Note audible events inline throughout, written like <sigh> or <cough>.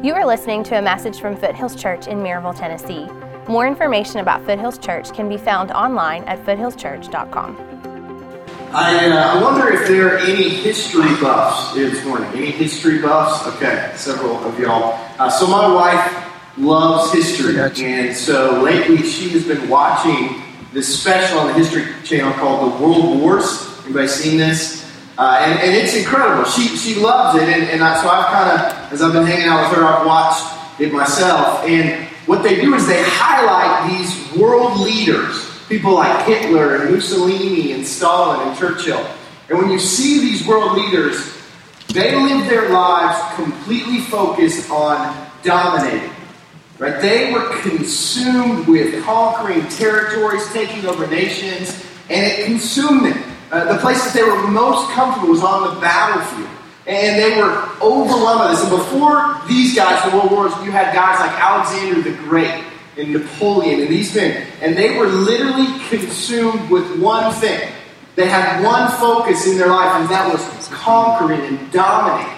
You are listening to a message from Foothills Church in Maryville, Tennessee. More information about Foothills Church can be found online at foothillschurch.com. I, uh, I wonder if there are any history buffs here this morning. Any history buffs? Okay, several of y'all. Uh, so my wife loves history, and so lately she has been watching this special on the History Channel called The World Wars. Anybody seen this? Uh, and, and, it's incredible. She, she loves it, and, and I, so I've kind of, as I've been hanging out with her, I've watched it myself. And what they do is they highlight these world leaders people like Hitler and Mussolini and Stalin and Churchill. And when you see these world leaders, they live their lives completely focused on dominating. Right? They were consumed with conquering territories, taking over nations, and it consumed them. Uh, the place that they were most comfortable was on the battlefield. And they were overwhelmed by this. And before these guys, the World Wars, you had guys like Alexander the Great and Napoleon and these men. And they were literally consumed with one thing. They had one focus in their life, and that was conquering and dominating.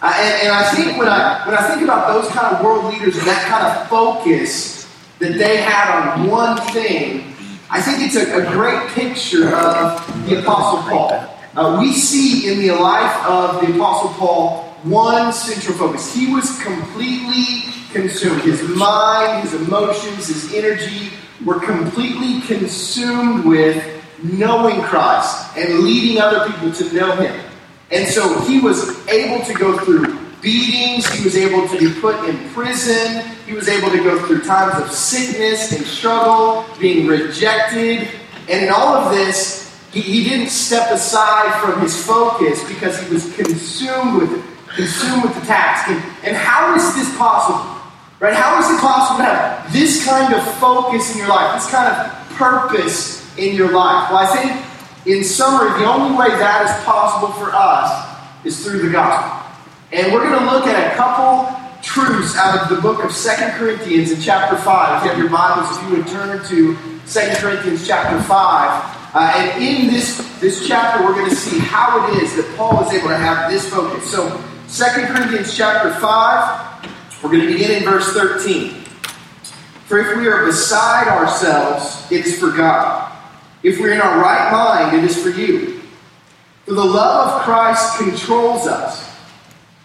Uh, and, and, I think when I, when I think about those kind of world leaders and that kind of focus that they had on one thing, I think it's a, a great picture of the Apostle Paul. Uh, we see in the life of the Apostle Paul one central focus. He was completely consumed. His mind, his emotions, his energy were completely consumed with knowing Christ and leading other people to know him. And so he was able to go through beatings, he was able to be put in prison, he was able to go through times of sickness and struggle, being rejected. And in all of this, he, he didn't step aside from his focus because he was consumed with consumed with the task. And, and how is this possible? Right? How is it possible to have this kind of focus in your life, this kind of purpose in your life? Well, I think, in summary, the only way that is possible for us is through the gospel. And we're going to look at a couple truths out of the book of Second Corinthians in chapter 5. If you have your Bibles, if you would turn to Second Corinthians chapter 5. Uh, and in this, this chapter, we're going to see how it is that Paul is able to have this focus. So, Second Corinthians chapter 5, we're going to begin in verse 13. For if we are beside ourselves, it is for God. If we're in our right mind, it is for you. For the love of Christ controls us,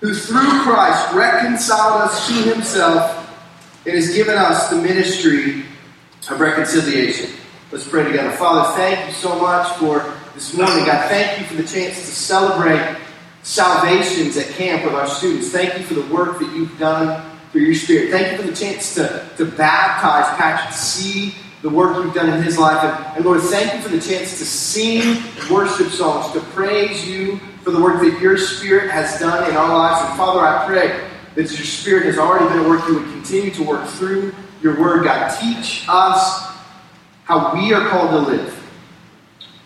who through Christ reconciled us to himself and has given us the ministry of reconciliation. Let's pray together. Father, thank you so much for this morning. God, thank you for the chance to celebrate salvations at camp with our students. Thank you for the work that you've done through your Spirit. Thank you for the chance to, to baptize Patrick, to see the work you've done in his life. And, and Lord, thank you for the chance to sing worship songs, to praise you for the work that your Spirit has done in our lives. And Father, I pray that your Spirit has already been at work, you would continue to work through your word. God, teach us how we are called to live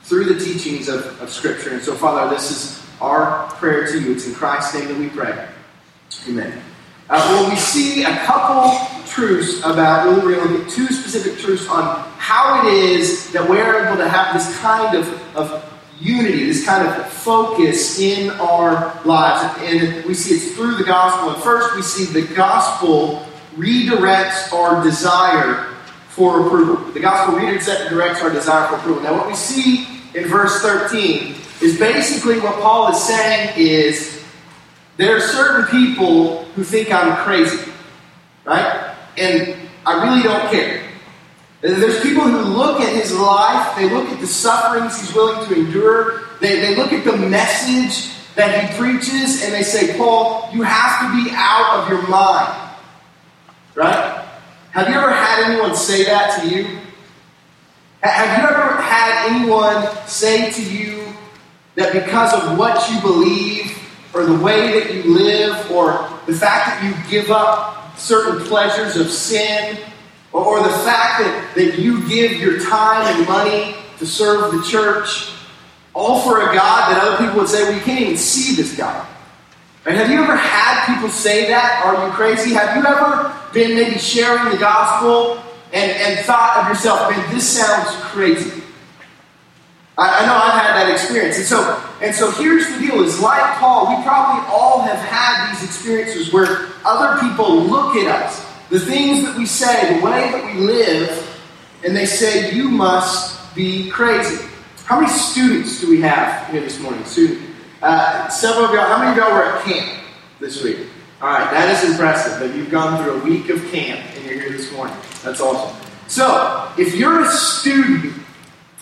through the teachings of, of Scripture. And so, Father, this is our prayer to you. It's in Christ's name that we pray. Amen. Uh, well, we see a couple truths about, we're going to two specific truths on how it is that we're able to have this kind of, of unity, this kind of focus in our lives. And we see it's through the gospel. And first, we see the gospel redirects our desire for approval. The gospel redirects our desire for approval. Now, what we see in verse 13 is basically what Paul is saying is there are certain people who think I'm crazy, right? And I really don't care. There's people who look at his life, they look at the sufferings he's willing to endure, they, they look at the message that he preaches, and they say, Paul, you have to be out of your mind. Right? Have you ever had anyone say that to you? Have you ever had anyone say to you, that because of what you believe or the way that you live or the fact that you give up certain pleasures of sin, or, or the fact that, that you give your time and money to serve the church, all for a God that other people would say, well, can't even see this God. And have you ever had people say that? Are you crazy? Have you ever been maybe sharing the gospel and, and thought of yourself, man, this sounds crazy? I, I know I've had that experience. And so, and so here's the deal is like Paul, we probably all have had these experiences where other people look at us, the things that we say, the way that we live, and they say, you must be crazy. How many students do we have here this morning? Student. Uh, several of y'all, how many of y'all were at camp this week? All right, that is impressive that you've gone through a week of camp and you're here this morning. That's awesome. So, if you're a student,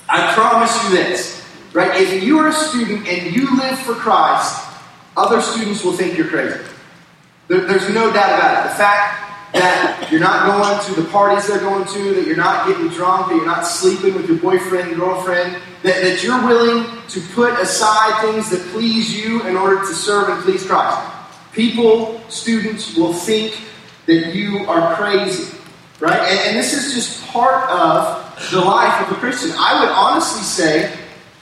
I promise you this, right? If you're a student and you live for Christ, other students will think you're crazy. There, there's no doubt about it. The fact that you're not going to the parties they're going to, that you're not getting drunk, that you're not sleeping with your boyfriend, girlfriend, that, that you're willing to put aside things that please you in order to serve and please Christ. People, students will think that you are crazy, right? And, and this is just part of the life of a Christian. I would honestly say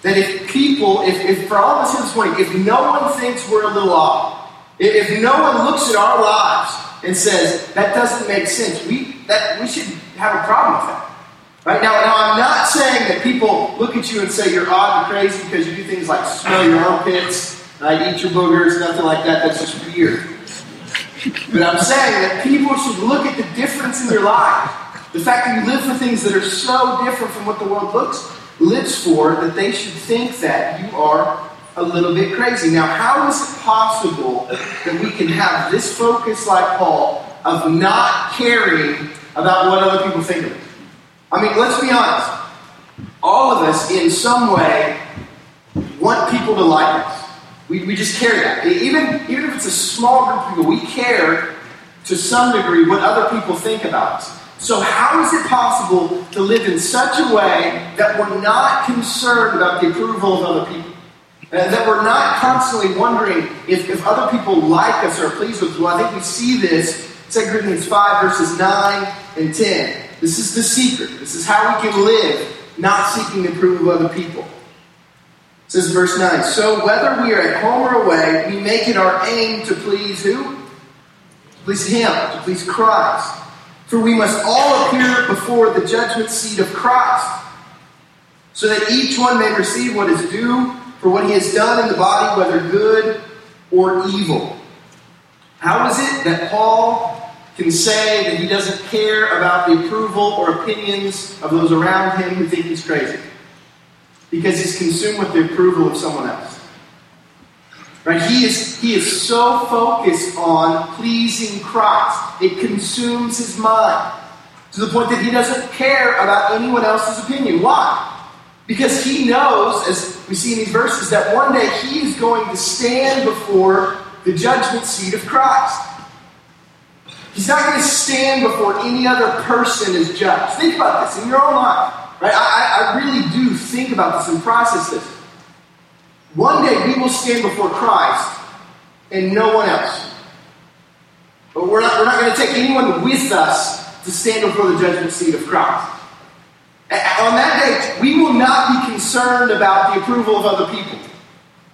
that if people, if, if for all of us here this morning, if no one thinks we're a little odd, if, if no one looks at our lives and says that doesn't make sense, we that we should have a problem with that. Right now, now I'm not saying that people look at you and say you're odd and crazy because you do things like smell your armpits, right, eat your boogers, nothing like that. That's just weird. But I'm saying that people should look at the difference in your life. The fact that you live for things that are so different from what the world looks lives for, that they should think that you are a little bit crazy. Now, how is it possible that we can have this focus like Paul of not caring about what other people think of us? I mean, let's be honest. All of us, in some way, want people to like us. We, we just care that. Even, even if it's a small group of people, we care to some degree what other people think about us. So, how is it possible to live in such a way that we're not concerned about the approval of other people? And that we're not constantly wondering if, if other people like us or are pleased with us? Well, I think we see this 2 Corinthians 5, verses 9 and 10. This is the secret. This is how we can live, not seeking the approval of other people. It says verse 9 So whether we are at home or away, we make it our aim to please who? To please Him, to please Christ. For we must all appear before the judgment seat of Christ, so that each one may receive what is due for what he has done in the body, whether good or evil. How is it that Paul can say that he doesn't care about the approval or opinions of those around him who think he's crazy? Because he's consumed with the approval of someone else. Right? He is, he is so focused on pleasing Christ, it consumes his mind to the point that he doesn't care about anyone else's opinion. Why? Because he knows, as we see in these verses, that one day he is going to stand before the judgment seat of Christ. He's not going to stand before any other person as judge. Think about this in your own life. Right? I, I really do think about this and process this. One day we will stand before Christ and no one else. But we're not, we're not going to take anyone with us to stand before the judgment seat of Christ. On that day, we will not be concerned about the approval of other people.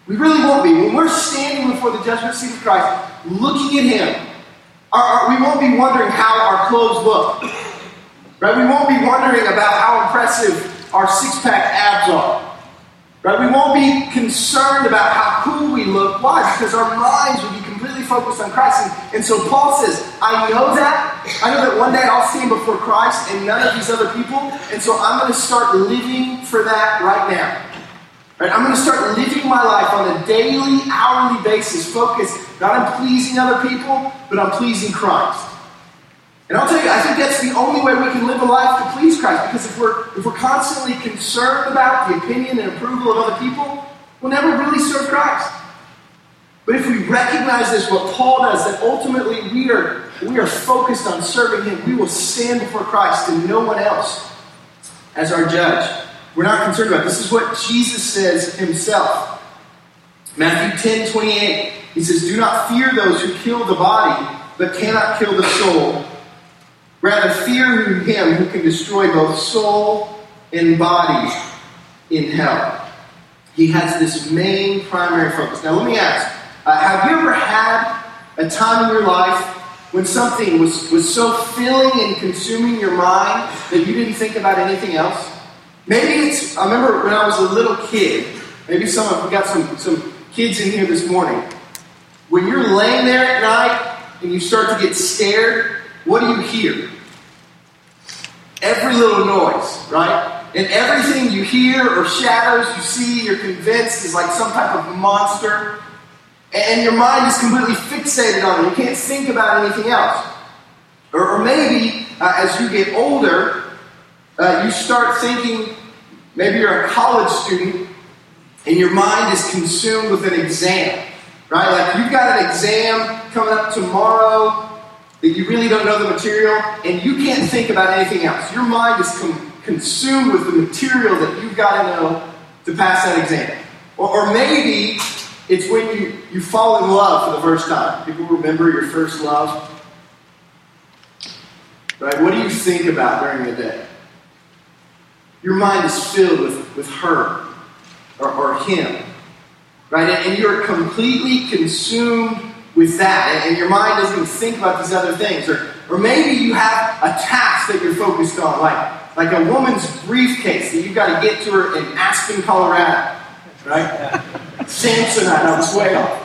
We really won't be. When we're standing before the judgment seat of Christ, looking at Him, our, our, we won't be wondering how our clothes look. Right? We won't be wondering about how impressive our six pack abs are. Right? We won't be concerned about how cool we look. Why? Because our minds will be completely focused on Christ. And, and so Paul says, I know that. I know that one day I'll stand before Christ and none of these other people. And so I'm going to start living for that right now. Right? I'm going to start living my life on a daily, hourly basis, focused not on pleasing other people, but on pleasing Christ. And I'll tell you, I think that's the only way we can live a life to please Christ. Because if we're if we're constantly concerned about the opinion and approval of other people, we'll never really serve Christ. But if we recognize this, what Paul does, that ultimately we are we are focused on serving Him, we will stand before Christ and no one else as our judge. We're not concerned about. This is what Jesus says Himself. Matthew 10, 28. he says, Do not fear those who kill the body, but cannot kill the soul. Rather, fear him who can destroy both soul and body in hell. He has this main primary focus. Now, let me ask uh, have you ever had a time in your life when something was, was so filling and consuming your mind that you didn't think about anything else? Maybe it's, I remember when I was a little kid, maybe some of, we got some, some kids in here this morning. When you're laying there at night and you start to get scared, what do you hear? Every little noise, right? And everything you hear or shadows you see, you're convinced is like some type of monster. And your mind is completely fixated on it. You can't think about anything else. Or, or maybe uh, as you get older, uh, you start thinking, maybe you're a college student, and your mind is consumed with an exam. Right? Like you've got an exam coming up tomorrow that you really don't know the material, and you can't think about anything else. Your mind is com- consumed with the material that you've got to know to pass that exam. Or, or maybe it's when you, you fall in love for the first time. People remember your first love. Right? What do you think about during the day? Your mind is filled with, with her or, or him. Right? And, and you're completely consumed with that. And, and your mind doesn't even think about these other things. Or, or maybe you have a task that you're focused on, like like a woman's briefcase that you've got to get to her in Aspen, Colorado. Right? <laughs> Samsonite, I was.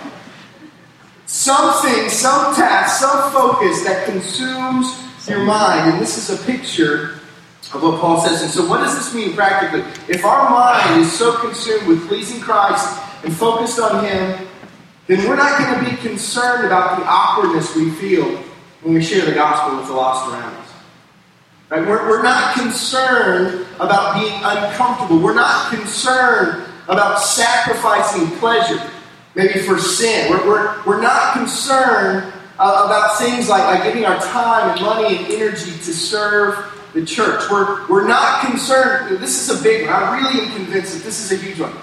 Something, some task, some focus that consumes your mind. And this is a picture of what Paul says. And so, what does this mean practically? If our mind is so consumed with pleasing Christ and focused on Him, then we're not going to be concerned about the awkwardness we feel when we share the gospel with the lost around us. Right? We're, we're not concerned about being uncomfortable. We're not concerned about sacrificing pleasure, maybe for sin. We're, we're, we're not concerned uh, about things like, like giving our time and money and energy to serve the church. We're, we're not concerned, this is a big one. I really am convinced that this is a huge one.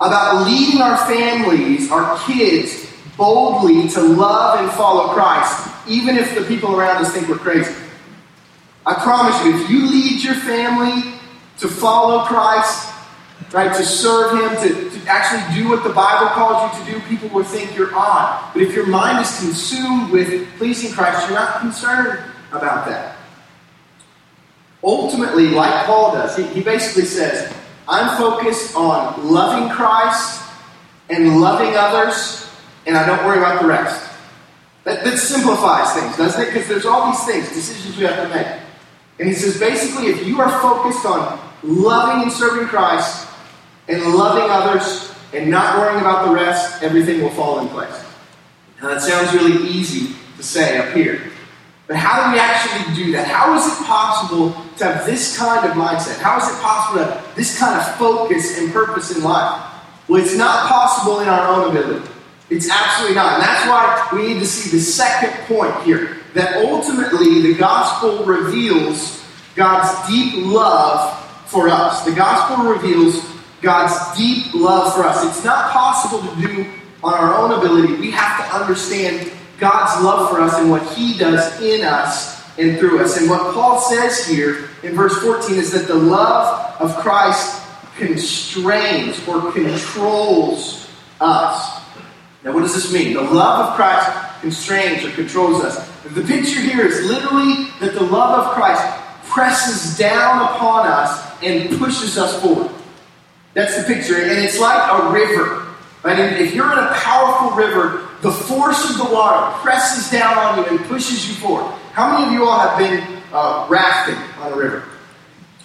About leading our families, our kids, boldly to love and follow Christ, even if the people around us think we're crazy. I promise you, if you lead your family to follow Christ, right, to serve Him, to, to actually do what the Bible calls you to do, people will think you're odd. But if your mind is consumed with pleasing Christ, you're not concerned about that. Ultimately, like Paul does, he, he basically says, I'm focused on loving Christ and loving others, and I don't worry about the rest. That, that simplifies things, doesn't it? Because there's all these things, decisions we have to make. And he says basically, if you are focused on loving and serving Christ and loving others and not worrying about the rest, everything will fall in place. Now, that sounds really easy to say up here. But how do we actually do that? How is it possible to have this kind of mindset? How is it possible to have this kind of focus and purpose in life? Well, it's not possible in our own ability. It's absolutely not. And that's why we need to see the second point here that ultimately the gospel reveals God's deep love for us. The gospel reveals God's deep love for us. It's not possible to do on our own ability. We have to understand God's love for us and what He does in us and through us. And what Paul says here in verse 14 is that the love of Christ constrains or controls us. Now, what does this mean? The love of Christ constrains or controls us. The picture here is literally that the love of Christ presses down upon us and pushes us forward. That's the picture. And it's like a river. Right? And if you're in a powerful river, the force of the water presses down on you and pushes you forward. How many of you all have been uh, rafting on a river?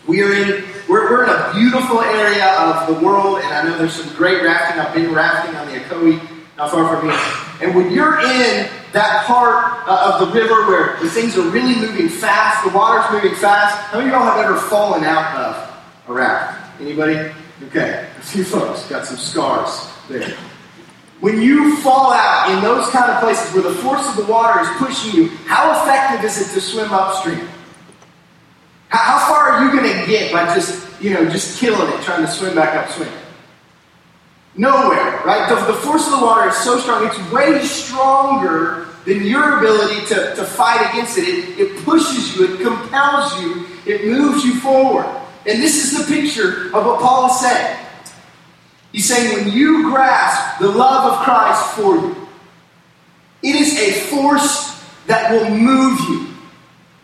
We are in we're, we're in a beautiful area of the world, and I know there's some great rafting. I've been rafting on the Ocoee, not far from here. And when you're in that part uh, of the river where the things are really moving fast, the water's moving fast. How many of y'all have ever fallen out of a raft? Anybody? Okay, a few folks got some scars there. When you fall out in those kind of places where the force of the water is pushing you, how effective is it to swim upstream? How, how far are you going to get by just, you know, just killing it, trying to swim back upstream? nowhere, right? The, the force of the water is so strong, it's way stronger than your ability to, to fight against it. it. It pushes you, it compels you, it moves you forward. And this is the picture of what Paul is saying. He's saying when you grasp the love of Christ for you, it is a force that will move you.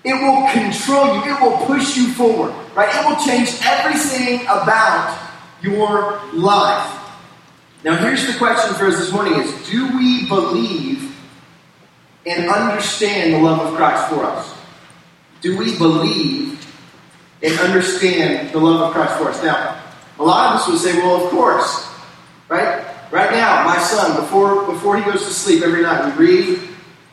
It will control you. It will push you forward. Right? It will change everything about your life. Now here's the question for us this morning is do we believe and understand the love of Christ for us? Do we believe and understand the love of Christ for us? Now, a lot of us would say, well, of course, right? Right now, my son, before, before he goes to sleep every night, we read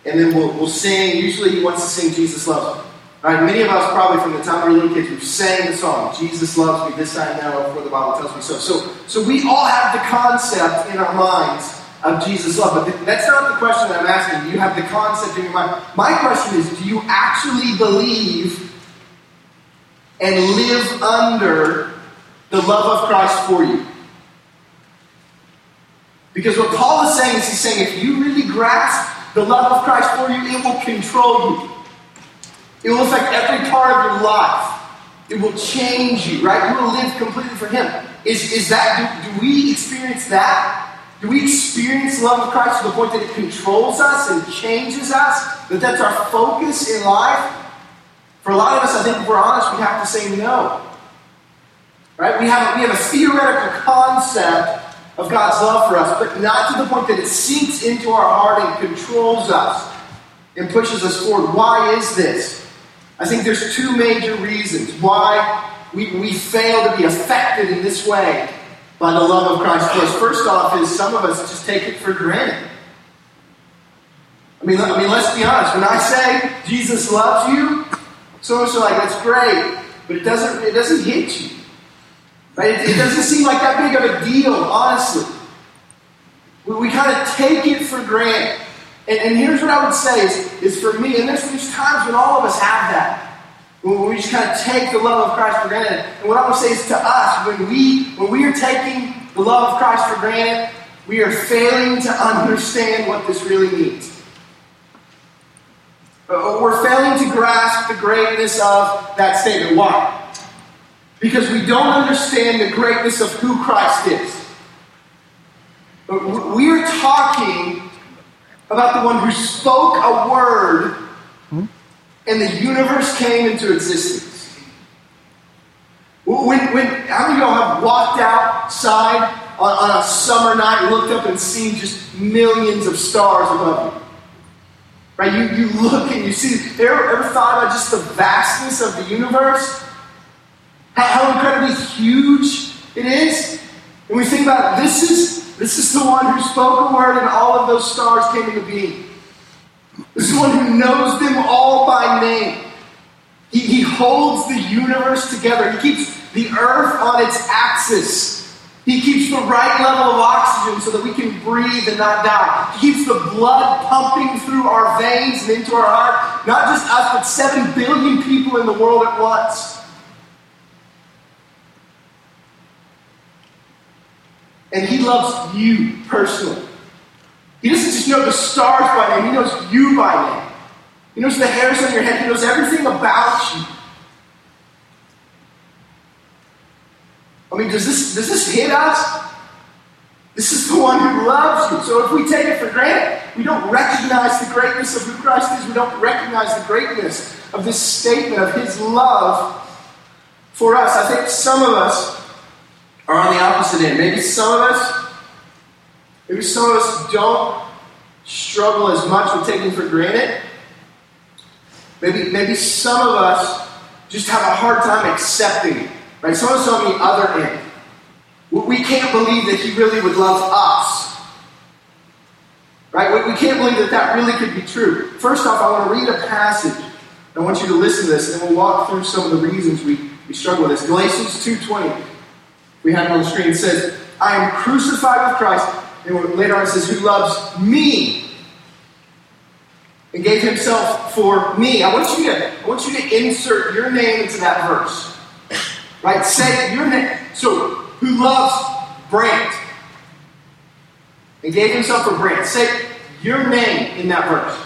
and then we'll, we'll sing. Usually he wants to sing Jesus Loves Me. Right? Many of us, probably from the time we were little kids, we've sang the song, Jesus loves me, this I know, for the Bible tells me so. So, so we all have the concept in our minds of Jesus' love. But that's not the question that I'm asking. You have the concept in your mind. My question is do you actually believe and live under the love of Christ for you? Because what Paul is saying is he's saying if you really grasp the love of Christ for you, it will control you. It will affect every part of your life. It will change you, right? You will live completely for Him. Is, is that, do, do we experience that? Do we experience the love of Christ to the point that it controls us and changes us? That that's our focus in life? For a lot of us, I think if we're honest, we have to say no. Right? We have, we have a theoretical concept of God's love for us, but not to the point that it sinks into our heart and controls us and pushes us forward. Why is this? I think there's two major reasons why we, we fail to be affected in this way by the love of Christ. First off, is some of us just take it for granted. I mean, I mean, let's be honest. When I say Jesus loves you, us are like, "That's great," but it doesn't. It doesn't hit you. Right? It, it doesn't seem like that big of a deal, honestly. We, we kind of take it for granted. And, and, here's what I would say is, is for me, and there's, there's times when all of us have that. When we just kind of take the love of Christ for granted. And what I want to say is to us, when we when we are taking the love of Christ for granted, we are failing to understand what this really means. Uh, we're failing to grasp the greatness of that statement. Why? because we don't understand the greatness of who Christ is. We are talking about the one who spoke a word and the universe came into existence. When, when, how many of y'all have walked outside on, on a summer night, looked up and seen just millions of stars above you? Right? You, you look and you see, ever, ever thought about just the vastness of the universe? How, incredibly huge it is. And we think about this is this is the one who spoke a word and all of those stars came into being. This is the one who knows them all by name. He, he holds the universe together. He keeps the earth on its axis. He keeps the right level of oxygen so that we can breathe and not die. He keeps the blood pumping through our veins and into our heart. Not just us, but seven billion people in the world at once. And He loves you personally. He doesn't just know the stars by name, He knows you by name. He knows the hairs on your head, He knows everything about you. I mean, does this, does this hit us? This is the one who loves you. So if we take it for granted, we don't recognize the greatness of who Christ is. We don't recognize the greatness of this statement of his love for us. I think some of us are on the opposite end. Maybe some of us, maybe some of us don't struggle as much with taking for granted. Maybe, maybe some of us just have a hard time accepting. Right? Some and so on the other end. We can't believe that he really would love us. Right? We can't believe that that really could be true. First off, I want to read a passage. I want you to listen to this, and then we'll walk through some of the reasons we, we struggle with this. Galatians 2.20 we have it on the screen. It says, I am crucified with Christ. And later on it says, who loves me and gave himself for me. I want you to, I want you to insert your name into that verse. Right? Say your name. So, who loves Brant? and gave himself a Brant. Say your name in that verse.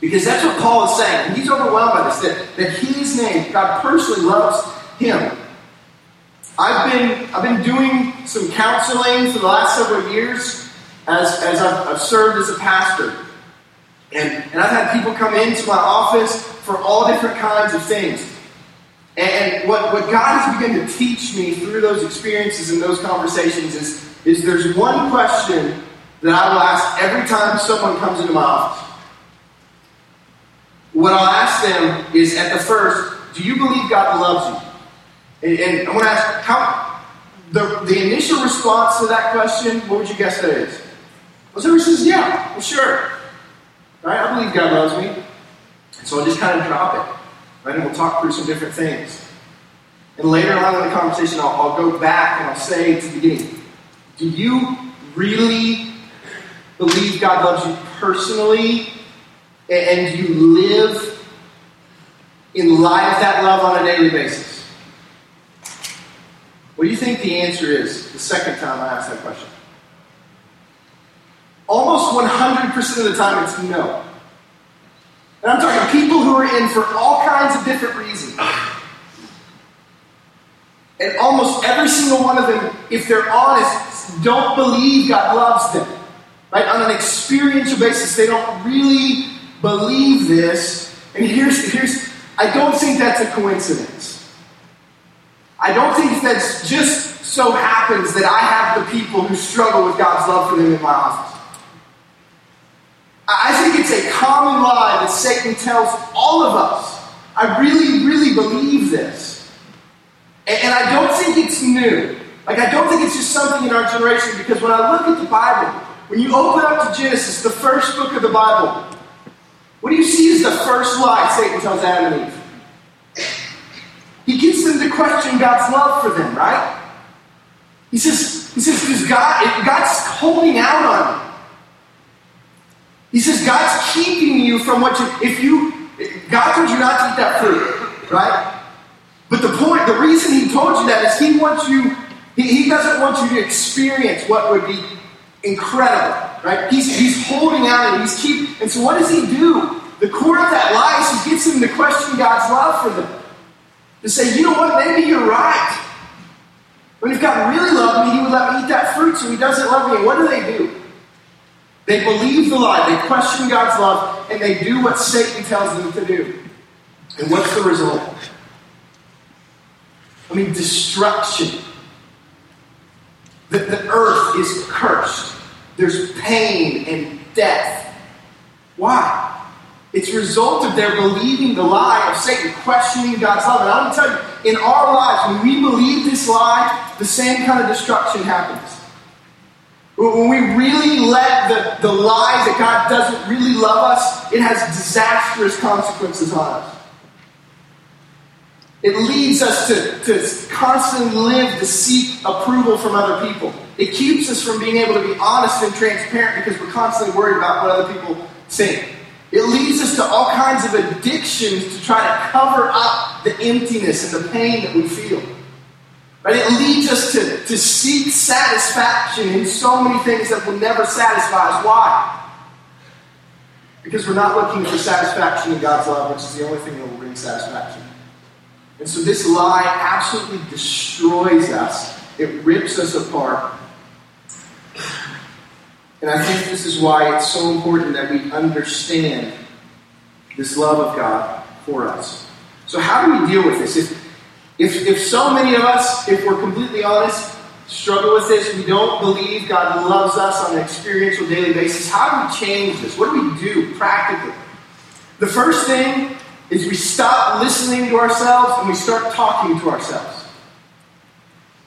Because that's what Paul is saying. And he's overwhelmed by this, that, that his name, God personally loves him. I've been, I've been doing some counseling for the last several years as, as I've, I've served as a pastor. And, and I've had people come into my office for all different kinds of things. And what, what God has begun to teach me through those experiences and those conversations is, is there's one question that I will ask every time someone comes into my office. What I'll ask them is at the first, do you believe God loves you? And, and I want to ask, how the, the initial response to that question, what would you guess that is? Well, somebody says, yeah, well, sure. Right? I believe God loves me. And So I'll just kind of drop it. Right? And we'll talk through some different things. And later on in the conversation, I'll, I'll go back and I'll say to the beginning, do you really believe God loves you personally? And you live in light of that love on a daily basis? What do you think the answer is the second time I ask that question? Almost 100% of the time, it's no. And I'm talking people who are in for all kinds of different reasons. And almost every single one of them, if they're honest, don't believe God loves them. Right? On an experiential basis, they don't really believe this. And here's, here's I don't think that's a coincidence. I don't think that just so happens that I have the people who struggle with God's love for them in my office. I think it's a common lie that Satan tells all of us. I really, really believe this. And, I don't think it's new. Like, I don't think it's just something in our generation because when I look at the Bible, when you open up to Genesis, the first book of the Bible, what do you see is the first lie Satan tells Adam and Eve? He gets them to question God's love for them, right? He says, he says, God's holding out on you. He says, God's keeping you from what you, if you, God told you not to eat that fruit, right? But the point, the reason he told you that is he wants you, he, he doesn't want you to experience what would be incredible, right? He's, he's holding out and he's keep, and so what does he do? The core of that lie is he gets them to question God's love for them. To say, you know what, maybe you're right. But if God really loved me, He would let me eat that fruit, so He doesn't love me. And what do they do? They believe the lie, they question God's love, and they do what Satan tells them to do. And what's the result? I mean, destruction. The, the earth is cursed. There's pain and death. Why? It's a result of their believing the lie of Satan, questioning God's love. And I want to tell you, in our lives, when we believe this lie, the same kind of destruction happens. When we really the, the lie that God doesn't really love us, it has disastrous consequences on us. It leads us to, to constantly live to seek approval from other people. It keeps us from being able to be honest and transparent because we're constantly worried about what other people think. It leads us to all kinds of addictions to try to cover up the emptiness and the pain that we feel. Right? It leads us to, to seek satisfaction in so many things that will never satisfy us. Why? Because we're not looking for satisfaction in God's love, which is the only thing that will bring satisfaction. And so this lie absolutely destroys us. It rips us apart. And I think this is why it's so important that we understand this love of God for us. So, how do we deal with this? If, if, if so many of us, if we're completely honest, struggle with this, we don't believe God loves us on an experiential daily basis, how do we change this? What do we do practically? The first thing is we stop listening to ourselves and we start talking to ourselves.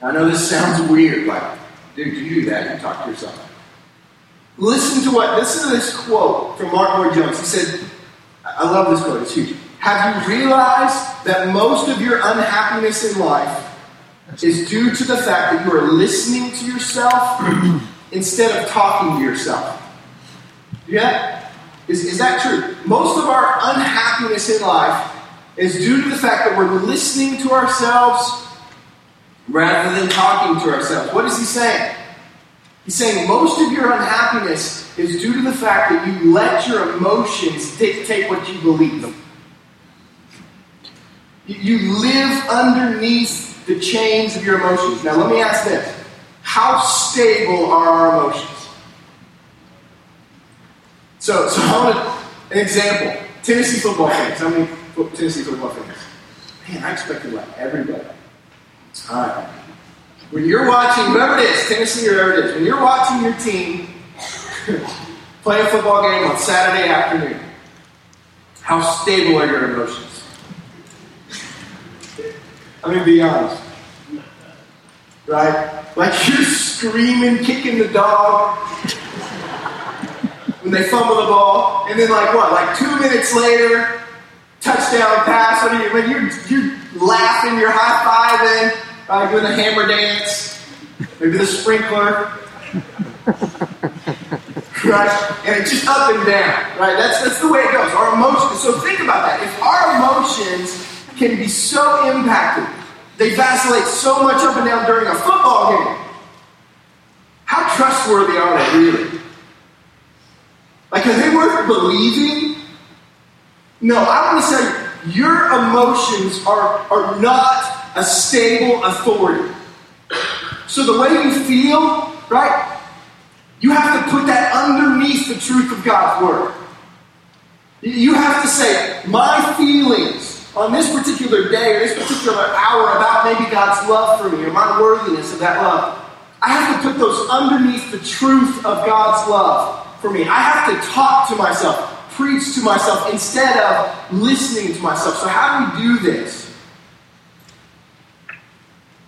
I know this sounds weird, like, dude, you do that, you talk to yourself. Listen to what, listen to this quote from Martyn Lloyd-Jones. He said, I love this quote, it's huge. Have you realized that most of your unhappiness in life is due to the fact that you are listening to yourself <clears throat> instead of talking to yourself? Yeah? Is, is that true? Most of our unhappiness in life is due to the fact that we're listening to ourselves rather than talking to ourselves. What is he saying? He's saying most of your unhappiness is due to the fact that you let your emotions dictate what you believe. You live underneath the chains of your emotions. Now, let me ask this How stable are our emotions? So, so I want an example. Tennessee football fans. How many Tennessee football fans? Man, I expected like everybody. All right. When you're watching, whoever it is, Tennessee or whoever it is, when you're watching your team <laughs> play a football game on Saturday afternoon, how stable are your emotions? I mean, be honest. Right? Like <laughs> you're screaming, kicking the dog when they fumble the ball, and then like what? Like two minutes later, touchdown pass. Are you? When you're you're laughing, you're high fiving, uh, doing the hammer dance, maybe the sprinkler. <laughs> right? And it's just up and down, right? That's that's the way it goes. Our emotions. So think about that. If our emotions can be so impacted, they vacillate so much up and down during a football game. How trustworthy are they really? Like, are they worth believing? No, I want to say your emotions are, are not a stable authority. So the way you feel, right? You have to put that underneath the truth of God's Word. You have to say, my feelings on this particular day or this particular hour about maybe God's love for me or my worthiness of that love. I have to put those underneath the truth of God's love for me. I have to talk to myself, preach to myself instead of listening to myself. So, how do we do this?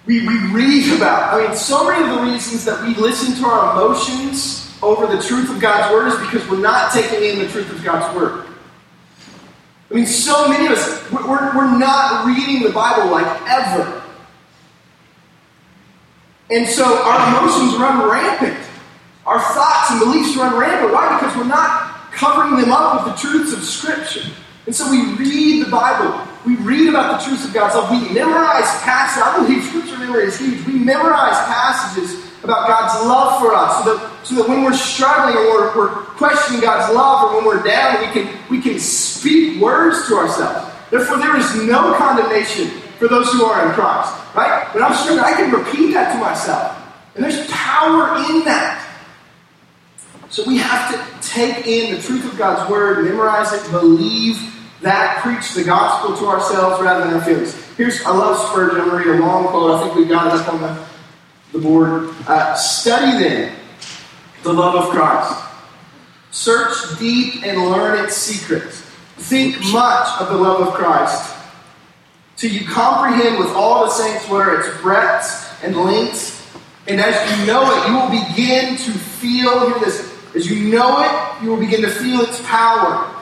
We, we read about, I mean, so many of the reasons that we listen to our emotions over the truth of God's Word is because we're not taking in the truth of God's Word. I mean, so many of us, we're, we're not reading the Bible like ever. And so our emotions run rampant. Our thoughts and beliefs run rampant. Why? Because we're not covering them up with the truths of Scripture. And so we read the Bible. We read about the truths of God's love. We memorize passages. I believe Scripture memory is huge. We memorize passages about God's love for us so that, so that when we're struggling or we're, we're questioning God's love or when we're down, we can, we can speak words to ourselves. Therefore, there is no condemnation for those who are in Christ. Right? When I'm struggling, I can repeat that to myself. And there's power in that. So we have to take in the truth of God's word, memorize it, believe that, preach the gospel to ourselves rather than our feelings. Here's, I love Spurgeon. I'm going to read a long quote. I think we've got it up on the, the board. Uh, study then the love of Christ. Search deep and learn its secrets. Think much of the love of Christ till you comprehend with all the saints what are its breadths and lengths. And as you know it, you will begin to feel, hear this, as you know it, you will begin to feel its power.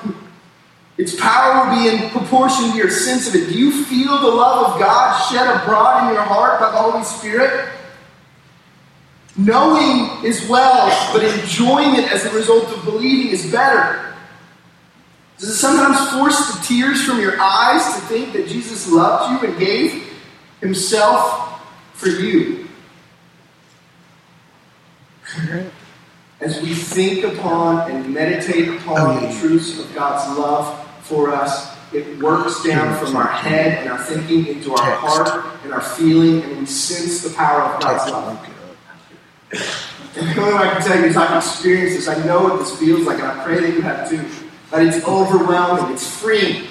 Its power will be in proportion to your sense of it. Do you feel the love of God shed abroad in your heart by the Holy Spirit? Knowing is well, but enjoying it as a result of believing is better. Does it sometimes force the tears from your eyes to think that Jesus loved you and gave himself for you? As we think upon and meditate upon the truths of God's love for us, it works down from our head and our thinking into our heart and our feeling, and we sense the power of God's love. And the only way I can tell you is I've experienced this. I know what this feels like, and I pray that you have too. That it's overwhelming, it's freeing.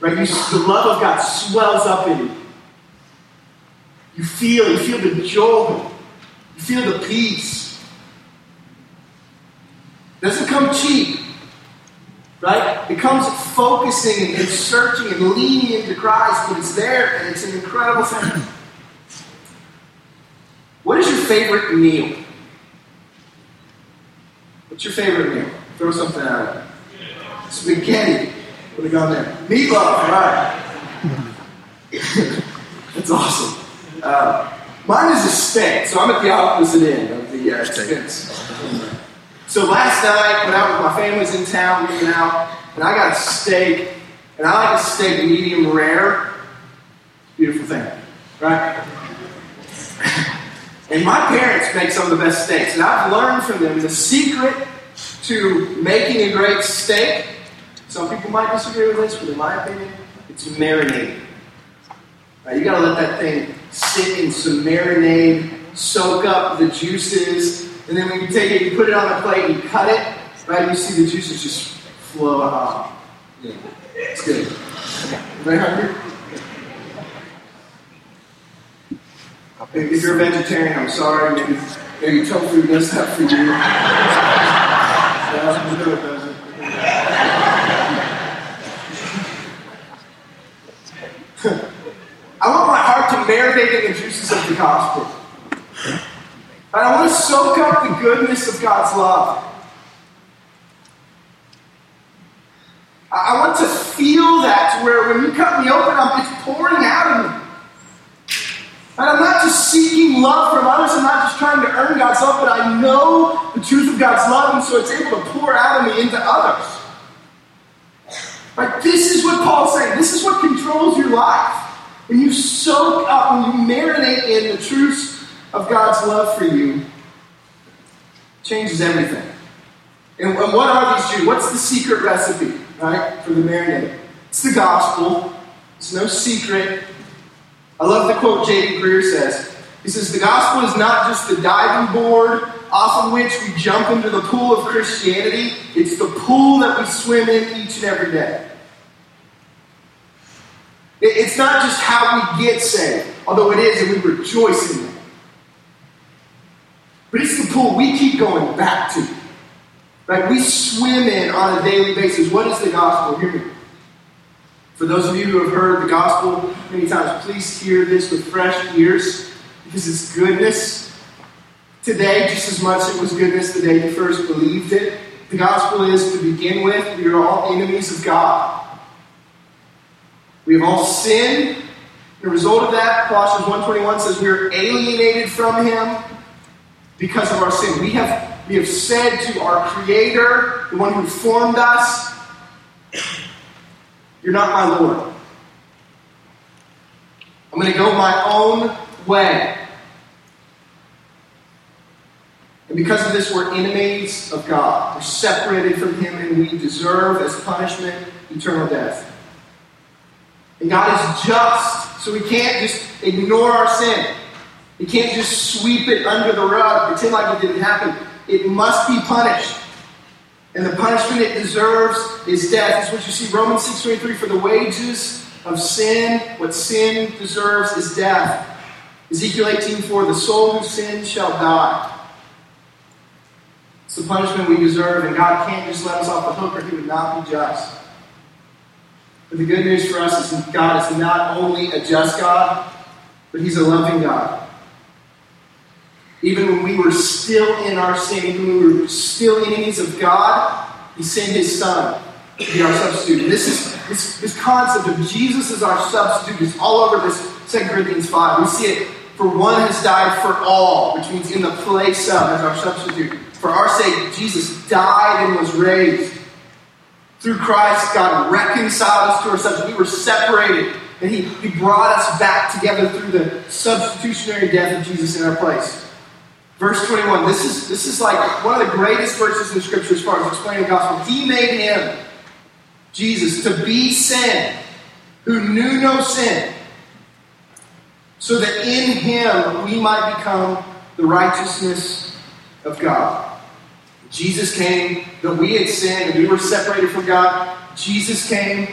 Right? You, the love of God swells up in you. You feel, you feel the joy. You feel the peace. It doesn't come cheap. Right? It comes focusing and searching and leaning into Christ, but it's there and it's an incredible thing. What is your favorite meal? What's your favorite meal? Throw something out It. Spaghetti. Put it on there. Meatloaf, all right. <laughs> That's awesome. Uh, mine is a steak, so I'm at the opposite end of the uh, expense. So last night, when I was, with my family's in town, we went out, and I got a steak, and I like a steak medium rare. Beautiful thing, right? <laughs> And my parents make some of the best steaks, and I've learned from them the secret to making a great steak. Some people might disagree with this, but in my opinion, it's marinating. Right, you gotta let that thing sit in some marinade, soak up the juices, and then when you take it, you put it on a plate, and you cut it, right? You see the juices just flow out. Yeah, it's good. Okay. Very hungry? If you're a vegetarian, I'm sorry. Maybe, maybe tofu does that for you. I want my heart to marinate in the juices of the gospel. And I want to soak up the goodness of God's love. I want to feel that to where when you cut me open, it's pouring out of me. And I'm not just seeking love from others, I'm not just trying to earn God's love, but I know the truth of God's love, and so it's able to pour out of me into others. Right? This is what Paul's saying. This is what controls your life. When you soak up, when you marinate in the truths of God's love for you, changes everything. And, and what are these truths? What's the secret recipe, right, for the marinade? It's the gospel. It's no secret. I love the quote J.D. Greear says. He says, The gospel is not just the diving board off of which we jump into the pool of Christianity, it's the pool that we swim in each and every day. It's not just how we get saved, although it is, and we rejoice in it. But it's the pool we keep going back to. Like we swim in on a daily basis. What is the gospel? Hear me. For those of you who have heard the gospel many times, please hear this with fresh ears because it's goodness. Today, just as much as it was goodness the day you first believed it. The gospel is to begin with, we are all enemies of God. We have all sinned. The result of that, Colossians 1.21 says we are alienated from him because of our sin. We have, we have said to our Creator, the one who formed us, you're not my Lord. I'm going to go my own way. And because of this, we're enemies of God. We're separated from Him, and we deserve, as punishment, eternal death. And God is just, so we can't just ignore our sin. We can't just sweep it under the rug, pretend like it didn't happen. It must be punished. And the punishment it deserves is death. That's what you see Romans 6.23, for the wages of sin, what sin deserves is death. Ezekiel 18.4, the soul who sins shall die. It's the punishment we deserve, and God can't just let us off the hook or he would not be just. But the good news for us is God is not only a just God, but he's a loving God. Even when we were still in our sin, even when we were still enemies of God, He sent His Son to be our substitute. And this is this, this concept of Jesus as our substitute is all over this 2 Corinthians 5. We see it for one has died for all, which means in the place of as our substitute. For our sake, Jesus died and was raised. Through Christ, God reconciled us to ourselves. We were separated, and he, he brought us back together through the substitutionary death of Jesus in our place. Verse 21, this is, this is like one of the greatest verses in Scripture as far as explaining the gospel. He made him, Jesus, to be sin, who knew no sin, so that in him we might become the righteousness of God. Jesus came, that we had sinned and we were separated from God, Jesus came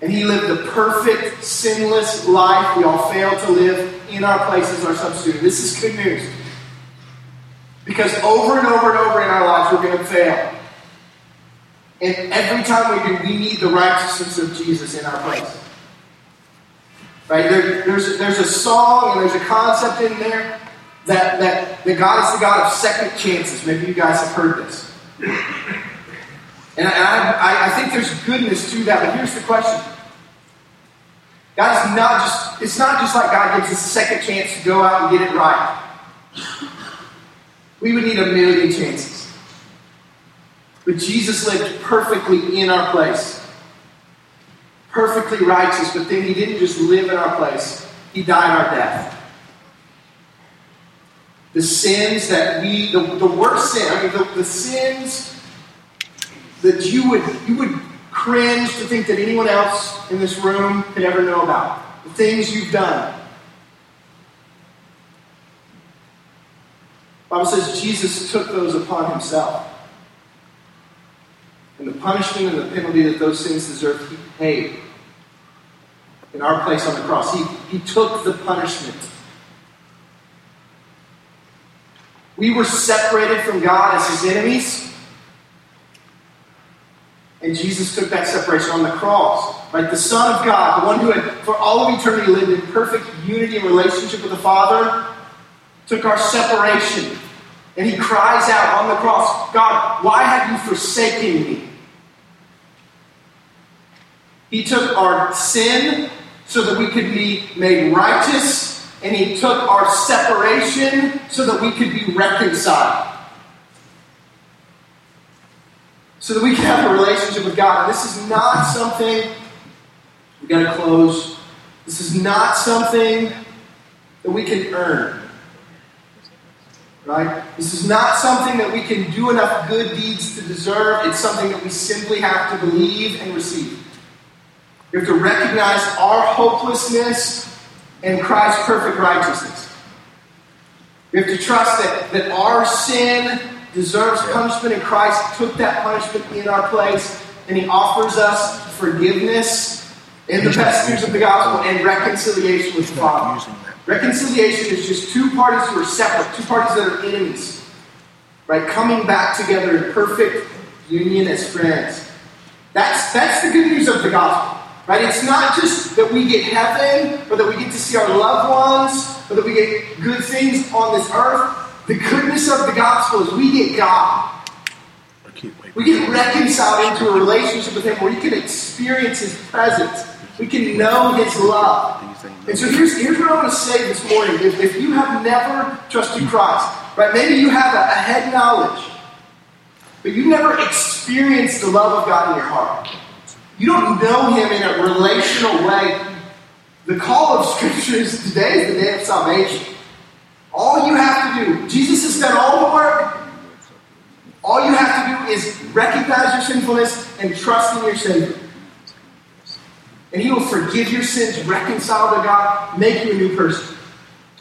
and he lived the perfect, sinless life we all failed to live in our place as our substitute. This is good news. Because over and over and over in our lives, we're going to fail. And every time we do, we need the righteousness of Jesus in our place. Right? There, there's, there's a song and there's a concept in there that, that, that God is the God of second chances. Maybe you guys have heard this. And I, I, I think there's goodness to that, but here's the question. God is not just, it's not just like God gives us a second chance to go out and get it right. We would need a million chances. But Jesus lived perfectly in our place. Perfectly righteous, but then he didn't just live in our place, he died our death. the sins that we, the, the worst sin, I mean, the, the sins that you would, you would cringe to think that anyone else in this room could ever know about. The things you've done. Bible says Jesus took those upon himself. And the punishment and the penalty that those sins deserved, he paid in our place on the cross. He, he took the punishment. We were separated from God as his enemies. And Jesus took that separation on the cross. Right? The Son of God, the one who had for all of eternity lived in perfect unity and relationship with the Father, took our separation. And he cries out on the cross, God, why have you forsaken me? He took our sin so that we could be made righteous, and he took our separation so that we could be reconciled. So that we can have a relationship with God. And this is not something, we got to close. This is not something that we can earn. Right? This is not something that we can do enough good deeds to deserve. It's something that we simply have to believe and receive. We have to recognize our hopelessness and Christ's perfect righteousness. We have to trust that, that our sin deserves punishment, and Christ took that punishment in our place, and He offers us forgiveness in the best news of the gospel and reconciliation with the Father. Reconciliation is just two parties who are separate, two parties that are enemies, right? Coming back together in perfect union as friends. That's, that's the good news of the gospel. Right? It's not just that we get heaven or that we get to see our loved ones or that we get good things on this earth. The goodness of the gospel is we get God. We get reconciled into a relationship with Him where you can experience His presence. We can know His love. And so here's, here's what I want to say this morning. If, if you have never trusted Christ, right, maybe you have a, a head knowledge, but you've never experienced the love of God in your heart. You don't know Him in a relational way. The call of Scripture is today is the day of salvation. All you have to do, Jesus has done all the work. All you have to do is recognize your sinfulness and trust in your Savior. And He will forgive your sins, reconcile to God, make you a new person.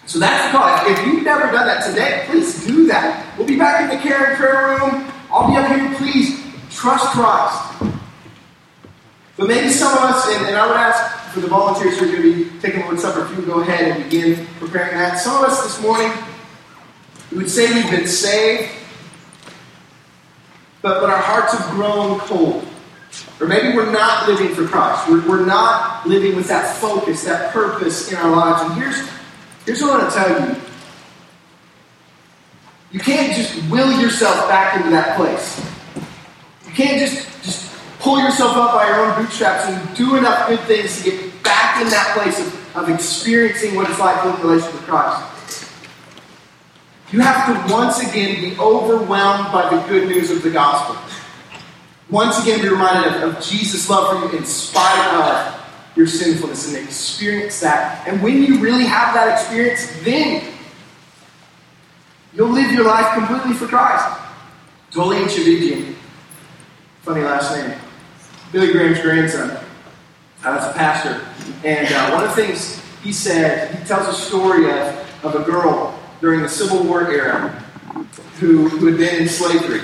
So that's the call. If you've never done that today, please do that. We'll be back in the care and prayer room. I'll be up here. Please trust Christ. But maybe some of us, and, and I would ask for the volunteers who are going to be taking Lord's Supper, if you go ahead and begin preparing that. Some of us this morning, we would say we've been saved, but, but our hearts have grown cold. Or maybe we're not living for Christ. We're, we're not living with that focus, that purpose in our lives. And here's, here's what I want to tell you. You can't just will yourself back into that place. You can't just, just pull yourself up by your own bootstraps and do enough good things to get back in that place of, of experiencing what it's like to live relation with Christ. You have to once again be overwhelmed by the good news of the gospel. Once again, be reminded of, of Jesus' love for you in spite of your sinfulness and experience that. And when you really have that experience, then you'll live your life completely for Christ. Tullian Tchividjian. Funny last name. Billy Graham's grandson. Uh, as a pastor. And uh, one of the things he said, he tells a story of, of a girl during the Civil War era who, who had been in slavery.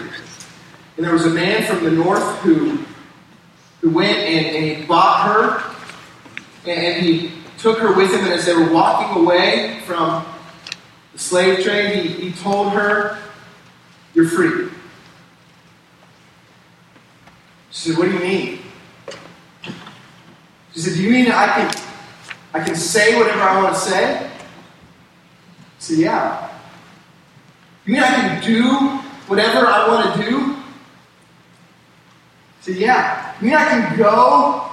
And there was a man from the north who, who went and, and he bought her and he took her with him. And as they were walking away from the slave trade, he, he told her, You're free. She said, What do you mean? She said, Do you mean I can I can say whatever I want to say? I said, Yeah. You mean I can do whatever I want to do? Said, Yeah. You mean I can go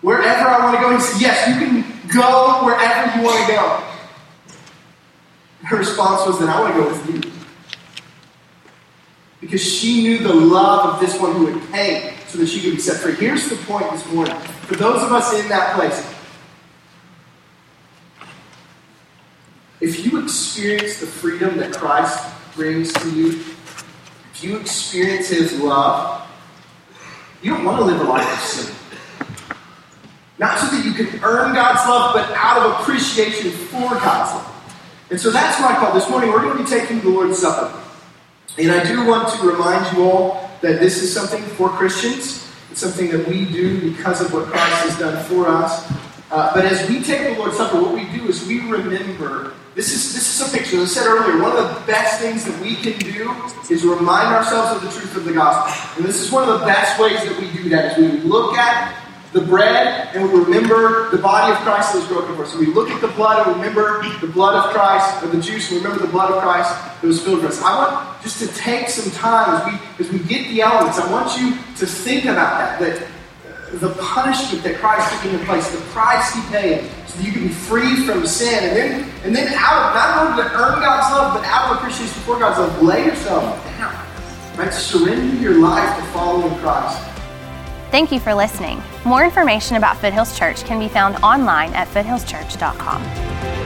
wherever I want to go? He said, Yes, you can go wherever you want to go. Her response was, Then I want to go with you. Because she knew the love of this one who would pay so that she could be set free. Here's the point this morning. For those of us in that place, if you experience the freedom that Christ brings to you, if you experience His love, you don't want to live a life of sin. Not so that you can earn God's love, but out of appreciation for God's love. And so that's my call. This morning we're going to be taking the Lord's Supper. And I do want to remind you all that this is something for Christians. It's something that we do because of what Christ has done for us. Uh, but as we take the Lord's Supper, what we do is we remember. This is this is a picture. As I said earlier, one of the best things that we can do is remind ourselves of the truth of the gospel. And this is one of the best ways that we do that. Is we look at the bread and we remember the body of Christ that was broken for us. So we look at the blood and remember the blood of Christ, or the juice, and remember the blood of Christ that was spilled for us. I want just to take some time as we as we get the elements. I want you to think about that. That the punishment that Christ took into place, the price He paid, so that you can be free from sin, and then and then out of not only to earn God's love, but out of appreciation for God's love, lay yourself down. Right? Surrender your life to following Christ. Thank you for listening. More information about Foothills Church can be found online at foothillschurch.com.